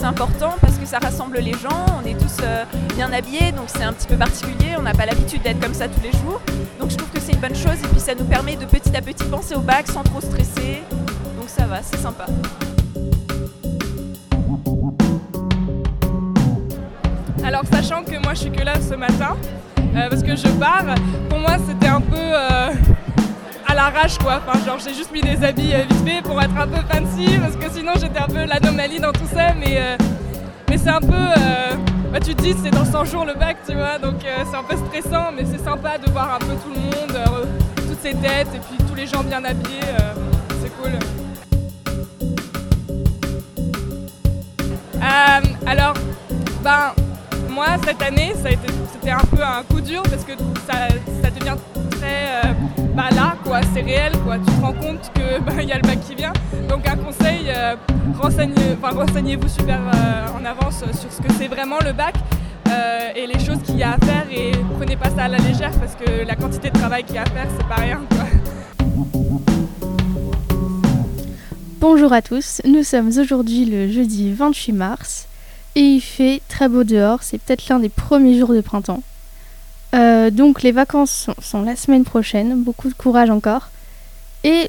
c'est important parce que ça rassemble les gens, on est tous euh, bien habillés, donc c'est un petit peu particulier, on n'a pas l'habitude d'être comme ça tous les jours. Donc je trouve que c'est une bonne chose et puis ça nous permet de petit à petit penser au bac sans trop stresser. Donc ça va, c'est sympa. Alors sachant que moi je suis que là ce matin, euh, parce que je pars, pour moi c'était un peu euh, à l'arrache quoi. Enfin genre j'ai juste mis des habits euh, vite pour être un peu fancy, parce que sinon j'étais un peu l'anomalie dans tout ça, mais, mais c'est un peu... Bah, tu te dis c'est dans 100 jours le bac tu vois, donc c'est un peu stressant, mais c'est sympa de voir un peu tout le monde, toutes ces têtes et puis tous les gens bien habillés, c'est cool. alors, ben, moi, cette année, c'était un peu un coup dur parce que ça, devient très euh, bah là, quoi, c'est réel, quoi. Tu te rends compte qu'il bah, y a le bac qui vient. Donc un conseil, euh, renseignez-vous super euh, en avance sur ce que c'est vraiment le bac. et les choses qu'il y a à faire et prenez pas ça à la légère parce que la quantité de travail qu'il y a à faire c'est pas rien Bonjour à tous, nous sommes aujourd'hui le jeudi 28 mars et il fait très beau dehors, c'est peut-être l'un des premiers jours de printemps. Euh, donc les vacances sont, la semaine prochaine, beaucoup de courage encore. Et,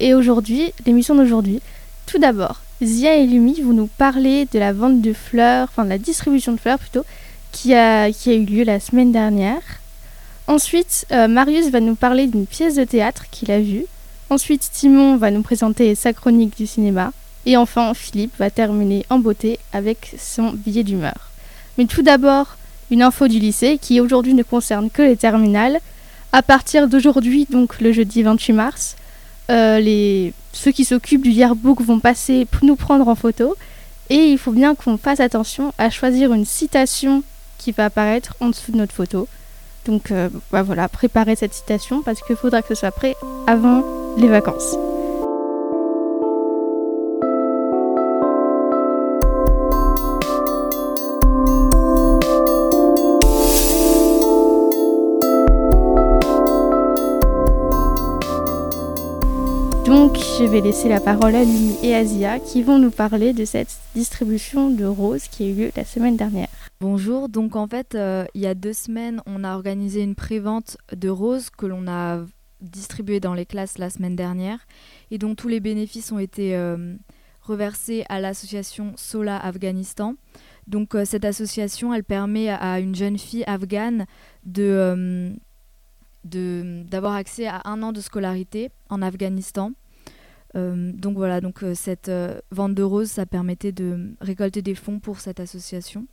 et aujourd'hui, l'émission d'aujourd'hui, tout d'abord, Zia et Lumi vont nous parler de la vente de fleurs, enfin de la distribution de fleurs plutôt, qui a, qui a eu lieu la semaine dernière. Ensuite, euh, Marius va nous parler d'une pièce de théâtre qu'il a vue. Ensuite, Timon va nous présenter sa chronique du cinéma. Et enfin, Philippe va terminer en beauté avec son billet d'humeur. Mais tout d'abord, une info du lycée qui aujourd'hui ne concerne que les terminales. À partir d'aujourd'hui, donc le jeudi 28 mars, euh, ceux qui s'occupent du yearbook vont passer pour nous prendre en photo. Et il faut bien qu'on fasse attention à choisir une citation qui va apparaître en dessous de notre photo. Donc euh, bah voilà, préparez cette citation parce qu'il faudra que ce soit prêt avant les vacances. Donc je vais laisser la parole à Lumi et Asia qui vont nous parler de cette distribution de roses qui a eu lieu la semaine dernière. Bonjour, donc en fait euh, il y a deux semaines on a organisé une prévente de roses que l'on a distribuée dans les classes la semaine dernière et dont tous les bénéfices ont été euh, reversés à l'association Sola Afghanistan. Donc euh, cette association elle permet à une jeune fille afghane d'avoir accès à un an de scolarité en Afghanistan. Euh, donc voilà, donc euh, cette euh, vente de roses, ça permettait de récolter des fonds pour cette association.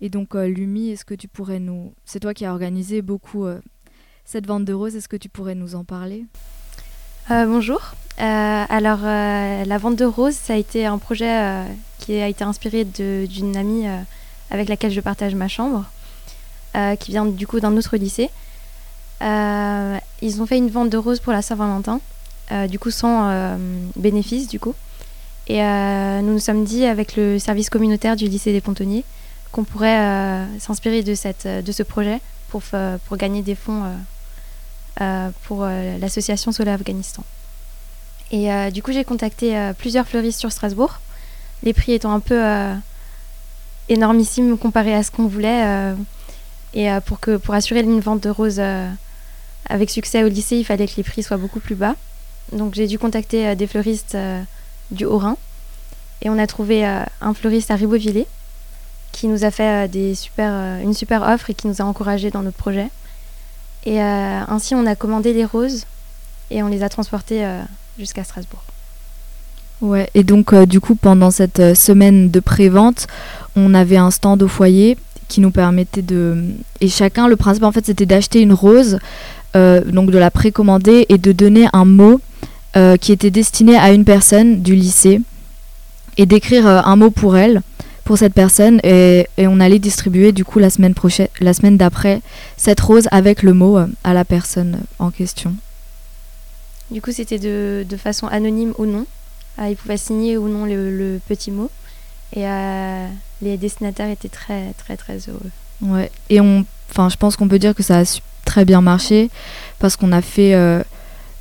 Et donc Lumi, est-ce que tu pourrais nous, c'est toi qui as organisé beaucoup cette vente de roses, est-ce que tu pourrais nous en parler? Bonjour. alors la vente de roses, ça a été un projet qui a été inspiré d'une amie avec laquelle je partage ma chambre, qui vient du coup d'un autre lycée. Ils ont fait une vente de roses pour la Saint-Valentin, du coup sans euh, bénéfice du coup. Et nous nous sommes dit avec le service communautaire du lycée des Pontonniers qu'on pourrait s'inspirer de, de ce projet pour, pour gagner des fonds pour l'association Sola Afghanistan. Et du coup, j'ai contacté plusieurs fleuristes sur Strasbourg, les prix étant un peu énormissimes comparé à ce qu'on voulait. et pour, que, pour assurer une vente de roses avec succès au lycée, il fallait que les prix soient beaucoup plus bas. Donc j'ai dû contacter euh, des fleuristes euh, du Haut-Rhin. Et on a trouvé euh, un fleuriste à Ribeauvillé qui nous a fait une super offre et qui nous a encouragés dans notre projet. Et ainsi, on a commandé des roses et on les a transportées jusqu'à Strasbourg. Ouais, et donc du coup, pendant cette semaine de pré-vente, on avait un stand au foyer qui nous permettait de... Et chacun, le principe en fait, c'était d'acheter une rose euh, donc de la précommander et de donner un mot euh, qui était destiné à une personne du lycée et d'écrire euh, un mot pour elle, pour cette personne et, on allait distribuer du coup la semaine prochaine, la semaine d'après cette rose avec le mot à la personne en question. Du coup, c'était de, façon anonyme ou non. il pouvait signer ou non le, petit mot. Et les destinataires étaient très, très, très heureux. Ouais. Et on, enfin, je pense qu'on peut dire que ça a très bien marché parce qu'on a fait euh,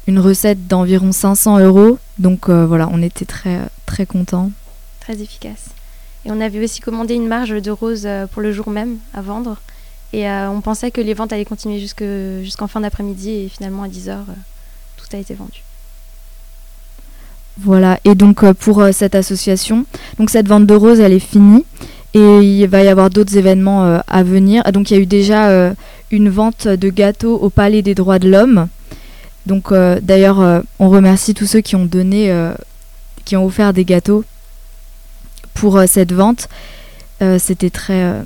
une recette d'environ 500 euros. Donc euh, voilà, on était très, très contents. Très efficace. Et on avait aussi commandé une marge de roses pour le jour même à vendre. Et on pensait que les ventes allaient continuer jusqu'en fin d'après-midi et finalement à 10h, tout a été vendu. Voilà, et donc pour cette association, donc cette vente de roses, elle est finie. Et il va y avoir d'autres événements euh, à venir. Donc il y a eu déjà euh, une vente de gâteaux au Palais des droits de l'homme. Donc euh, d'ailleurs, on remercie tous ceux qui ont donné, qui ont offert des gâteaux pour cette vente. C'était très,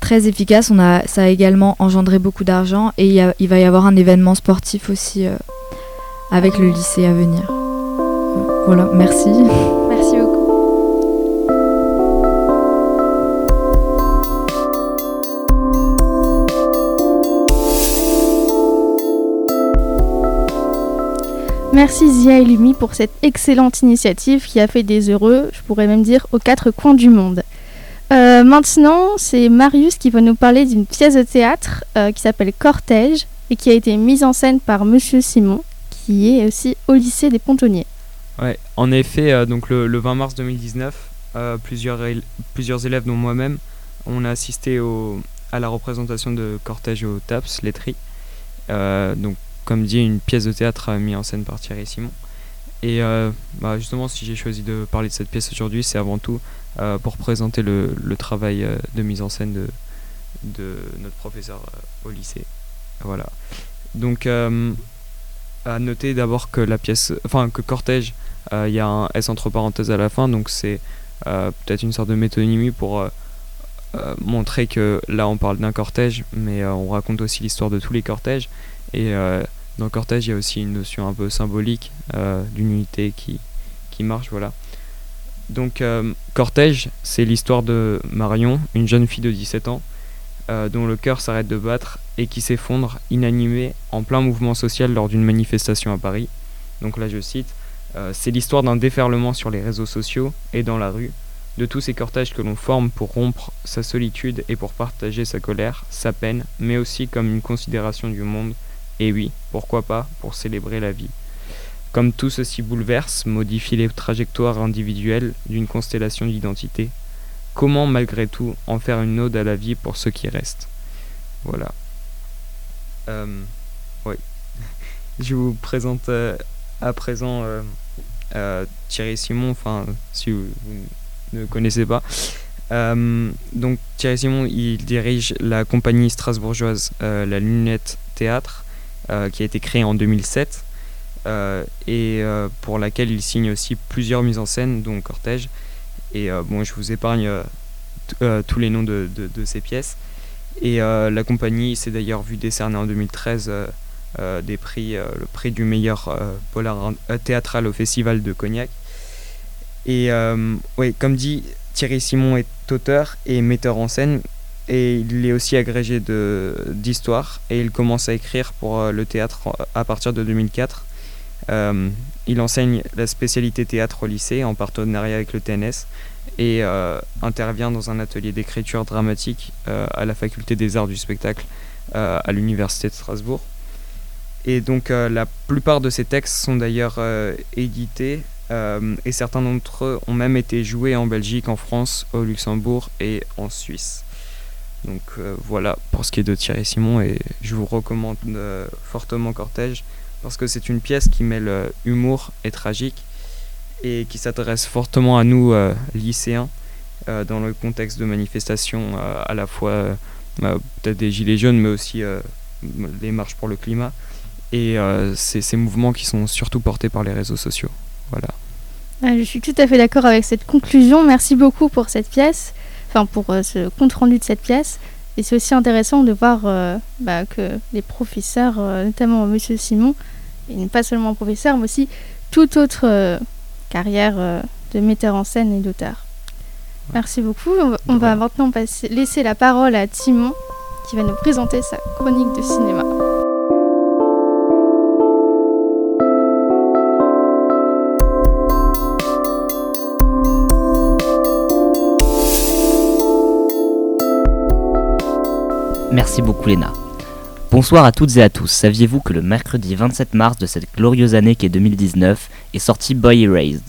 très efficace. On a, ça a également engendré beaucoup d'argent et il, va y avoir un événement sportif aussi avec le lycée à venir. Voilà, merci. Merci beaucoup. Merci Zia et Lumi pour cette excellente initiative qui a fait des heureux, je pourrais même dire, aux quatre coins du monde. Euh, maintenant, c'est Marius qui va nous parler d'une pièce de théâtre euh, qui s'appelle Cortège et qui a été mise en scène par Monsieur Simon, qui est aussi au lycée des Pontonniers. Ouais, en effet, euh, donc le, 20 mars 2019, plusieurs, plusieurs élèves, dont moi-même, on a assisté à la représentation de Cortège au TAPS, Letterie. donc comme dit, une pièce de théâtre mise en scène par Thierry Simon. Et euh, bah, justement, si j'ai choisi de parler de cette pièce aujourd'hui, c'est avant tout euh, pour présenter le, travail euh, de mise en scène de, de notre professeur au lycée. Voilà. Donc, à noter d'abord que la pièce, enfin que cortège, il y a un S entre parenthèses à la fin, donc c'est peut-être une sorte de métonymie pour montrer que là on parle d'un cortège, mais on raconte aussi l'histoire de tous les cortèges. Et dans le cortège, il y a aussi une notion un peu symbolique euh, d'une unité qui, qui marche. Voilà. Donc, euh, cortège, c'est l'histoire de Marion, une jeune fille de 17 ans, euh, dont le cœur s'arrête de battre et qui s'effondre inanimée en plein mouvement social lors d'une manifestation à Paris. Donc là, je cite C'est l'histoire d'un déferlement sur les réseaux sociaux et dans la rue, de tous ces cortèges que l'on forme pour rompre sa solitude et pour partager sa colère, sa peine, mais aussi comme une considération du monde et oui, pourquoi pas, pour célébrer la vie. Comme tout ceci bouleverse, modifie les trajectoires individuelles d'une constellation d'identité, comment malgré tout en faire une ode à la vie pour ceux qui restent Voilà. Euh, oui. Je vous présente euh, à présent euh, Thierry Simon, enfin, si vous, ne connaissez pas. donc Thierry Simon, il dirige la compagnie strasbourgeoise La Lunette Théâtre, euh, qui a été créée en 2007 euh, et euh, pour laquelle il signe aussi plusieurs mises en scène, dont Cortège. Et bon, je vous épargne tous les noms de, de, ces pièces. Et la compagnie s'est d'ailleurs vue décerner en 2013 des prix, le prix du meilleur polar théâtral au Festival de Cognac. Et oui, comme dit, Thierry Simon est auteur et metteur en scène, et il est aussi agrégé d'histoire et il commence à écrire pour euh, le théâtre à partir de 2004. Euh, il enseigne la spécialité théâtre au lycée en partenariat avec le TNS et euh, intervient dans un atelier d'écriture dramatique à la faculté des arts du spectacle à l'université de Strasbourg. Et donc la plupart de ces textes sont d'ailleurs édités et certains d'entre eux ont même été joués en Belgique, en France, au Luxembourg et en Suisse. Donc euh, voilà pour ce qui est de Thierry Simon et je vous recommande euh, fortement Cortège parce que c'est une pièce qui mêle euh, humour et tragique et qui s'adresse fortement à nous lycéens dans le contexte de manifestations à la fois peut-être des gilets jaunes mais aussi les marches pour le climat et c'est ces mouvements qui sont surtout portés par les réseaux sociaux. Voilà. Ah, je suis tout à fait d'accord avec cette conclusion. Merci beaucoup pour cette pièce pour euh, ce compte rendu de cette pièce. Et c'est aussi intéressant de voir euh, bah, que les professeurs, euh, notamment Monsieur Simon, et pas seulement professeur, mais aussi toute autre carrière de metteur en scène et d'auteur. Merci beaucoup. On va, maintenant passer, laisser la parole à Timon qui va nous présenter sa chronique de cinéma. Merci beaucoup Léna. Bonsoir à toutes et à tous. Saviez-vous que le mercredi 27 mars de cette glorieuse année qu'est 2019 est sorti Boy Erased?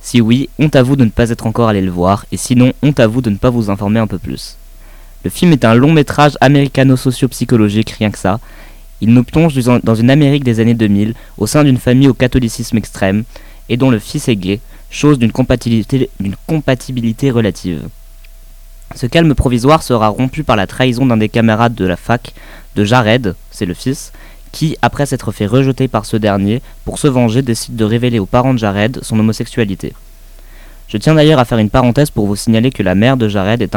Si oui, honte à vous de ne pas être encore allé le voir, et sinon, honte à vous de ne pas vous informer un peu plus. Le film est un long métrage américano-socio-psychologique, rien que ça. Il nous plonge dans une Amérique des années 2000, au sein d'une famille au catholicisme extrême, et dont le fils est gay, chose d'une compatibilité relative. Ce calme provisoire sera rompu par la trahison d'un des camarades de la fac, de Jared, c'est le fils, qui, après s'être fait rejeter par ce dernier, pour se venger, décide de révéler aux parents de Jared son homosexualité. Je tiens d'ailleurs à faire une parenthèse pour vous signaler que la mère de Jared est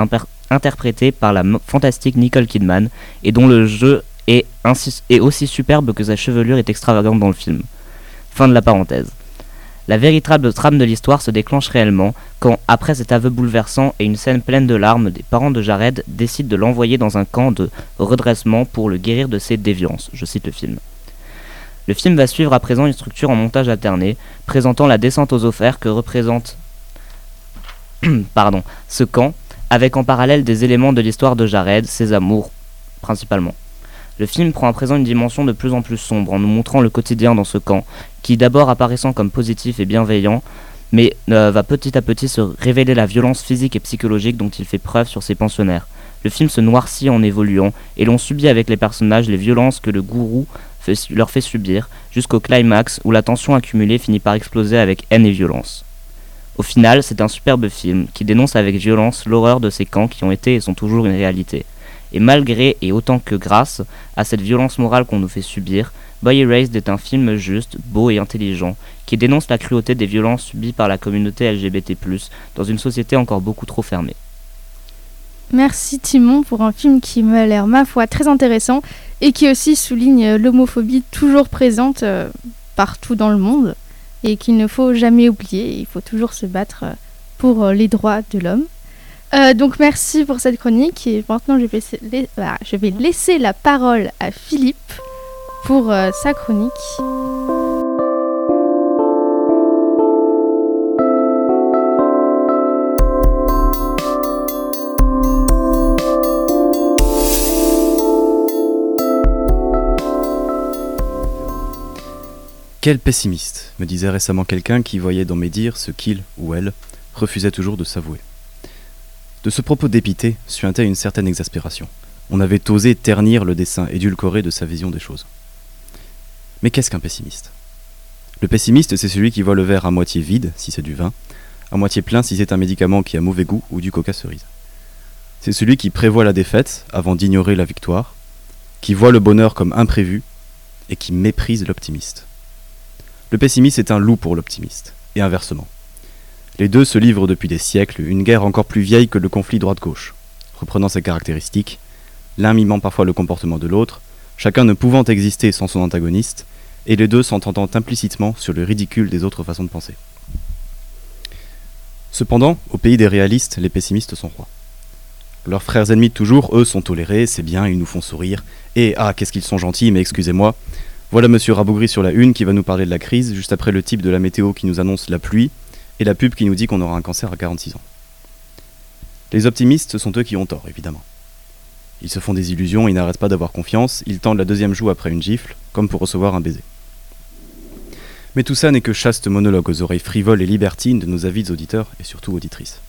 interprétée par la fantastique Nicole Kidman, et dont le jeu est, aussi superbe que sa chevelure est extravagante dans le film. Fin de la parenthèse. La véritable trame de l'histoire se déclenche réellement quand, après cet aveu bouleversant et une scène pleine de larmes, des parents de Jared décident de l'envoyer dans un camp de redressement pour le guérir de ses déviances. Je cite le film. Le film va suivre à présent une structure en montage alterné, présentant la descente aux offerts que représente pardon, ce camp, avec en parallèle des éléments de l'histoire de Jared, ses amours principalement. Le film prend à présent une dimension de plus en plus sombre en nous montrant le quotidien dans ce camp, qui d'abord apparaissant comme positif et bienveillant, mais euh, va petit à petit se révéler la violence physique et psychologique dont il fait preuve sur ses pensionnaires. Le film se noircit en évoluant, et l'on subit avec les personnages les violences que le gourou leur fait subir, jusqu'au climax où la tension accumulée finit par exploser avec haine et violence. Au final, c'est un superbe film qui dénonce avec violence l'horreur de ces camps qui ont été et sont toujours une réalité. Et malgré et autant que grâce à cette violence morale qu'on nous fait subir, Boy Erased est un film juste, beau et intelligent, qui dénonce la cruauté des violences subies par la communauté LGBT+, dans une société encore beaucoup trop fermée. Merci Timon pour un film qui m'a l'air, ma foi, très intéressant et qui aussi souligne l'homophobie toujours présente euh, partout dans le monde et qu'il ne faut jamais oublier. Il faut toujours se battre euh, pour euh, les droits de l'homme. Donc merci pour cette chronique et maintenant je vais, je vais laisser la parole à Philippe pour euh, sa chronique. Quel pessimiste, me disait récemment quelqu'un qui voyait dans mes dires ce qu'il ou elle refusait toujours de s'avouer. De ce propos dépité suintait une certaine exaspération. On avait osé ternir le dessin édulcoré de sa vision des choses. Mais qu'est-ce qu'un pessimiste? Le pessimiste, c'est celui qui voit le verre à moitié vide, si c'est du vin, à moitié plein si c'est un médicament qui a mauvais goût ou du coca cerise. C'est celui qui prévoit la défaite avant d'ignorer la victoire, qui voit le bonheur comme imprévu et qui méprise l'optimiste. Le pessimiste est un loup pour l'optimiste, et inversement. Les deux se livrent depuis des siècles, une guerre encore plus vieille que le conflit droite-gauche. Reprenant ses caractéristiques, l'un mimant parfois le comportement de l'autre, chacun ne pouvant exister sans son antagoniste, et les deux s'entendant implicitement sur le ridicule des autres façons de penser. Cependant, au pays des réalistes, les pessimistes sont rois. Leurs frères ennemis toujours, eux, sont tolérés, c'est bien, ils nous font sourire, et ah, qu'est-ce qu'ils sont gentils, mais excusez-moi, voilà monsieur Rabougri sur la une qui va nous parler de la crise, juste après le type de la météo qui nous annonce la pluie, et la pub qui nous dit qu'on aura un cancer à 46 ans. Les optimistes, sont eux qui ont tort, évidemment. Ils se font des illusions, ils n'arrêtent pas d'avoir confiance, ils tendent la deuxième joue après une gifle, comme pour recevoir un baiser. Mais tout ça n'est que chaste monologue aux oreilles frivoles et libertines de nos avides auditeurs et surtout auditrices.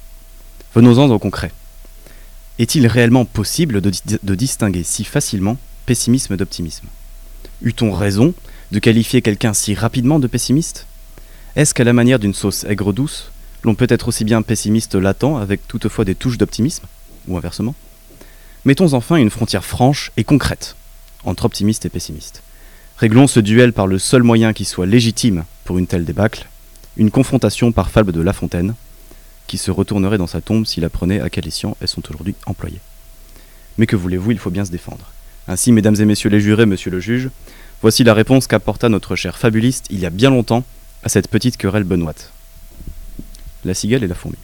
Venons-en au concret. Est-il réellement possible de, de distinguer si facilement pessimisme d'optimisme? Eut-on raison de qualifier quelqu'un si rapidement de pessimiste? Est-ce qu'à la manière d'une sauce aigre-douce, l'on peut être aussi bien pessimiste latent avec toutefois des touches d'optimisme? Ou inversement? Mettons enfin une frontière franche et concrète entre optimiste et pessimiste. Réglons ce duel par le seul moyen qui soit légitime pour une telle débâcle, une confrontation par fable de La Fontaine, qui se retournerait dans sa tombe s'il apprenait à quel escient elles sont aujourd'hui employées. Mais que voulez-vous, il faut bien se défendre. Ainsi, mesdames et messieurs les jurés, monsieur le juge, voici la réponse qu'apporta notre cher fabuliste il y a bien longtemps à cette petite querelle benoîte. La cigale et la fourmi.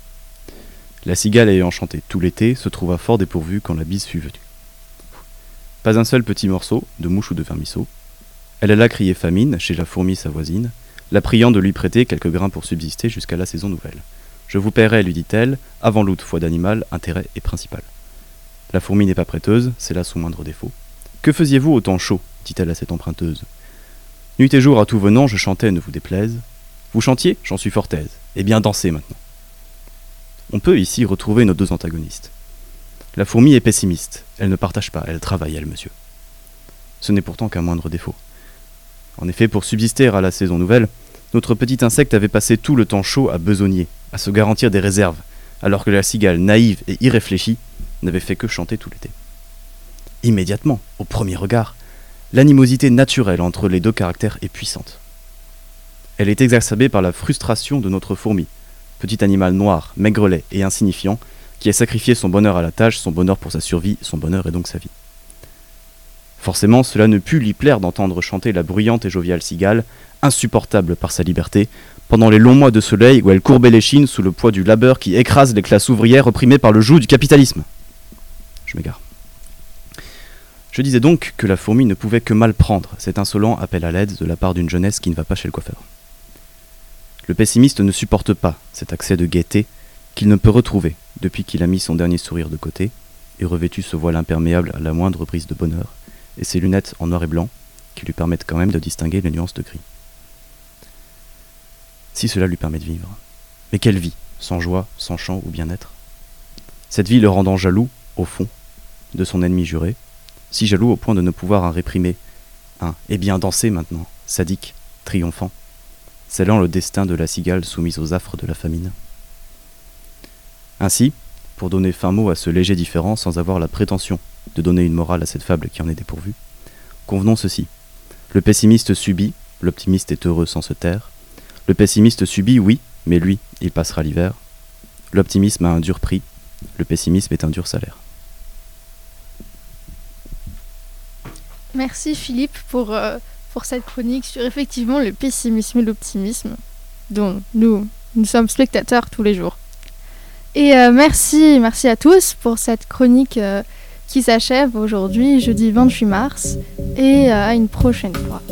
La cigale ayant chanté tout l'été se trouva fort dépourvue quand la bise fut venue. Pas un seul petit morceau, de mouche ou de vermisseau. Elle alla crier famine chez la fourmi sa voisine, la priant de lui prêter quelques grains pour subsister jusqu'à la saison nouvelle. Je vous paierai, lui dit-elle, avant l'outre foi d'animal, intérêt et principal. La fourmi n'est pas prêteuse, c'est là son moindre défaut. Que faisiez-vous au temps chaud? dit-elle à cette emprunteuse Nuit et jour à tout venant, je chantais, ne vous déplaise. Vous chantiez? J'en suis fort aise. Eh bien, dansez maintenant. On peut ici retrouver nos deux antagonistes. La fourmi est pessimiste. Elle ne partage pas, elle travaille, elle, monsieur. Ce n'est pourtant qu'un moindre défaut. En effet, pour subsister à la saison nouvelle, notre petit insecte avait passé tout le temps chaud à besogner, à se garantir des réserves, alors que la cigale naïve et irréfléchie n'avait fait que chanter tout l'été. Immédiatement, au premier regard, l'animosité naturelle entre les deux caractères est puissante. Elle est exacerbée par la frustration de notre fourmi, petit animal noir, maigrelet et insignifiant, qui a sacrifié son bonheur à la tâche, son bonheur pour sa survie, son bonheur et donc sa vie. Forcément, cela ne put lui plaire d'entendre chanter la bruyante et joviale cigale, insupportable par sa liberté, pendant les longs mois de soleil où elle courbait les chines sous le poids du labeur qui écrase les classes ouvrières opprimées par le joug du capitalisme. Je m'égare. Je disais donc que la fourmi ne pouvait que mal prendre cet insolent appel à l'aide de la part d'une jeunesse qui ne va pas chez le coiffeur. Le pessimiste ne supporte pas cet accès de gaieté qu'il ne peut retrouver depuis qu'il a mis son dernier sourire de côté et revêtu ce voile imperméable à la moindre brise de bonheur et ses lunettes en noir et blanc qui lui permettent quand même de distinguer les nuances de gris. Si cela lui permet de vivre. Mais quelle vie, sans joie, sans chant ou bien-être? Cette vie le rendant jaloux, au fond, de son ennemi juré, si jaloux au point de ne pouvoir en réprimer un Eh bien danser maintenant, sadique, triomphant, scellant le destin de la cigale soumise aux affres de la famine. Ainsi, pour donner fin mot à ce léger différent sans avoir la prétention de donner une morale à cette fable qui en est dépourvue, convenons ceci. Le pessimiste subit, l'optimiste est heureux sans se taire. Le pessimiste subit, oui, mais lui, il passera l'hiver. L'optimisme a un dur prix, le pessimisme est un dur salaire. Merci Philippe pour, euh, pour cette chronique sur effectivement le pessimisme et l'optimisme dont nous, nous sommes spectateurs tous les jours. Et euh, merci, merci à tous pour cette chronique euh, qui s'achève aujourd'hui, jeudi 28 mars, et à une prochaine fois.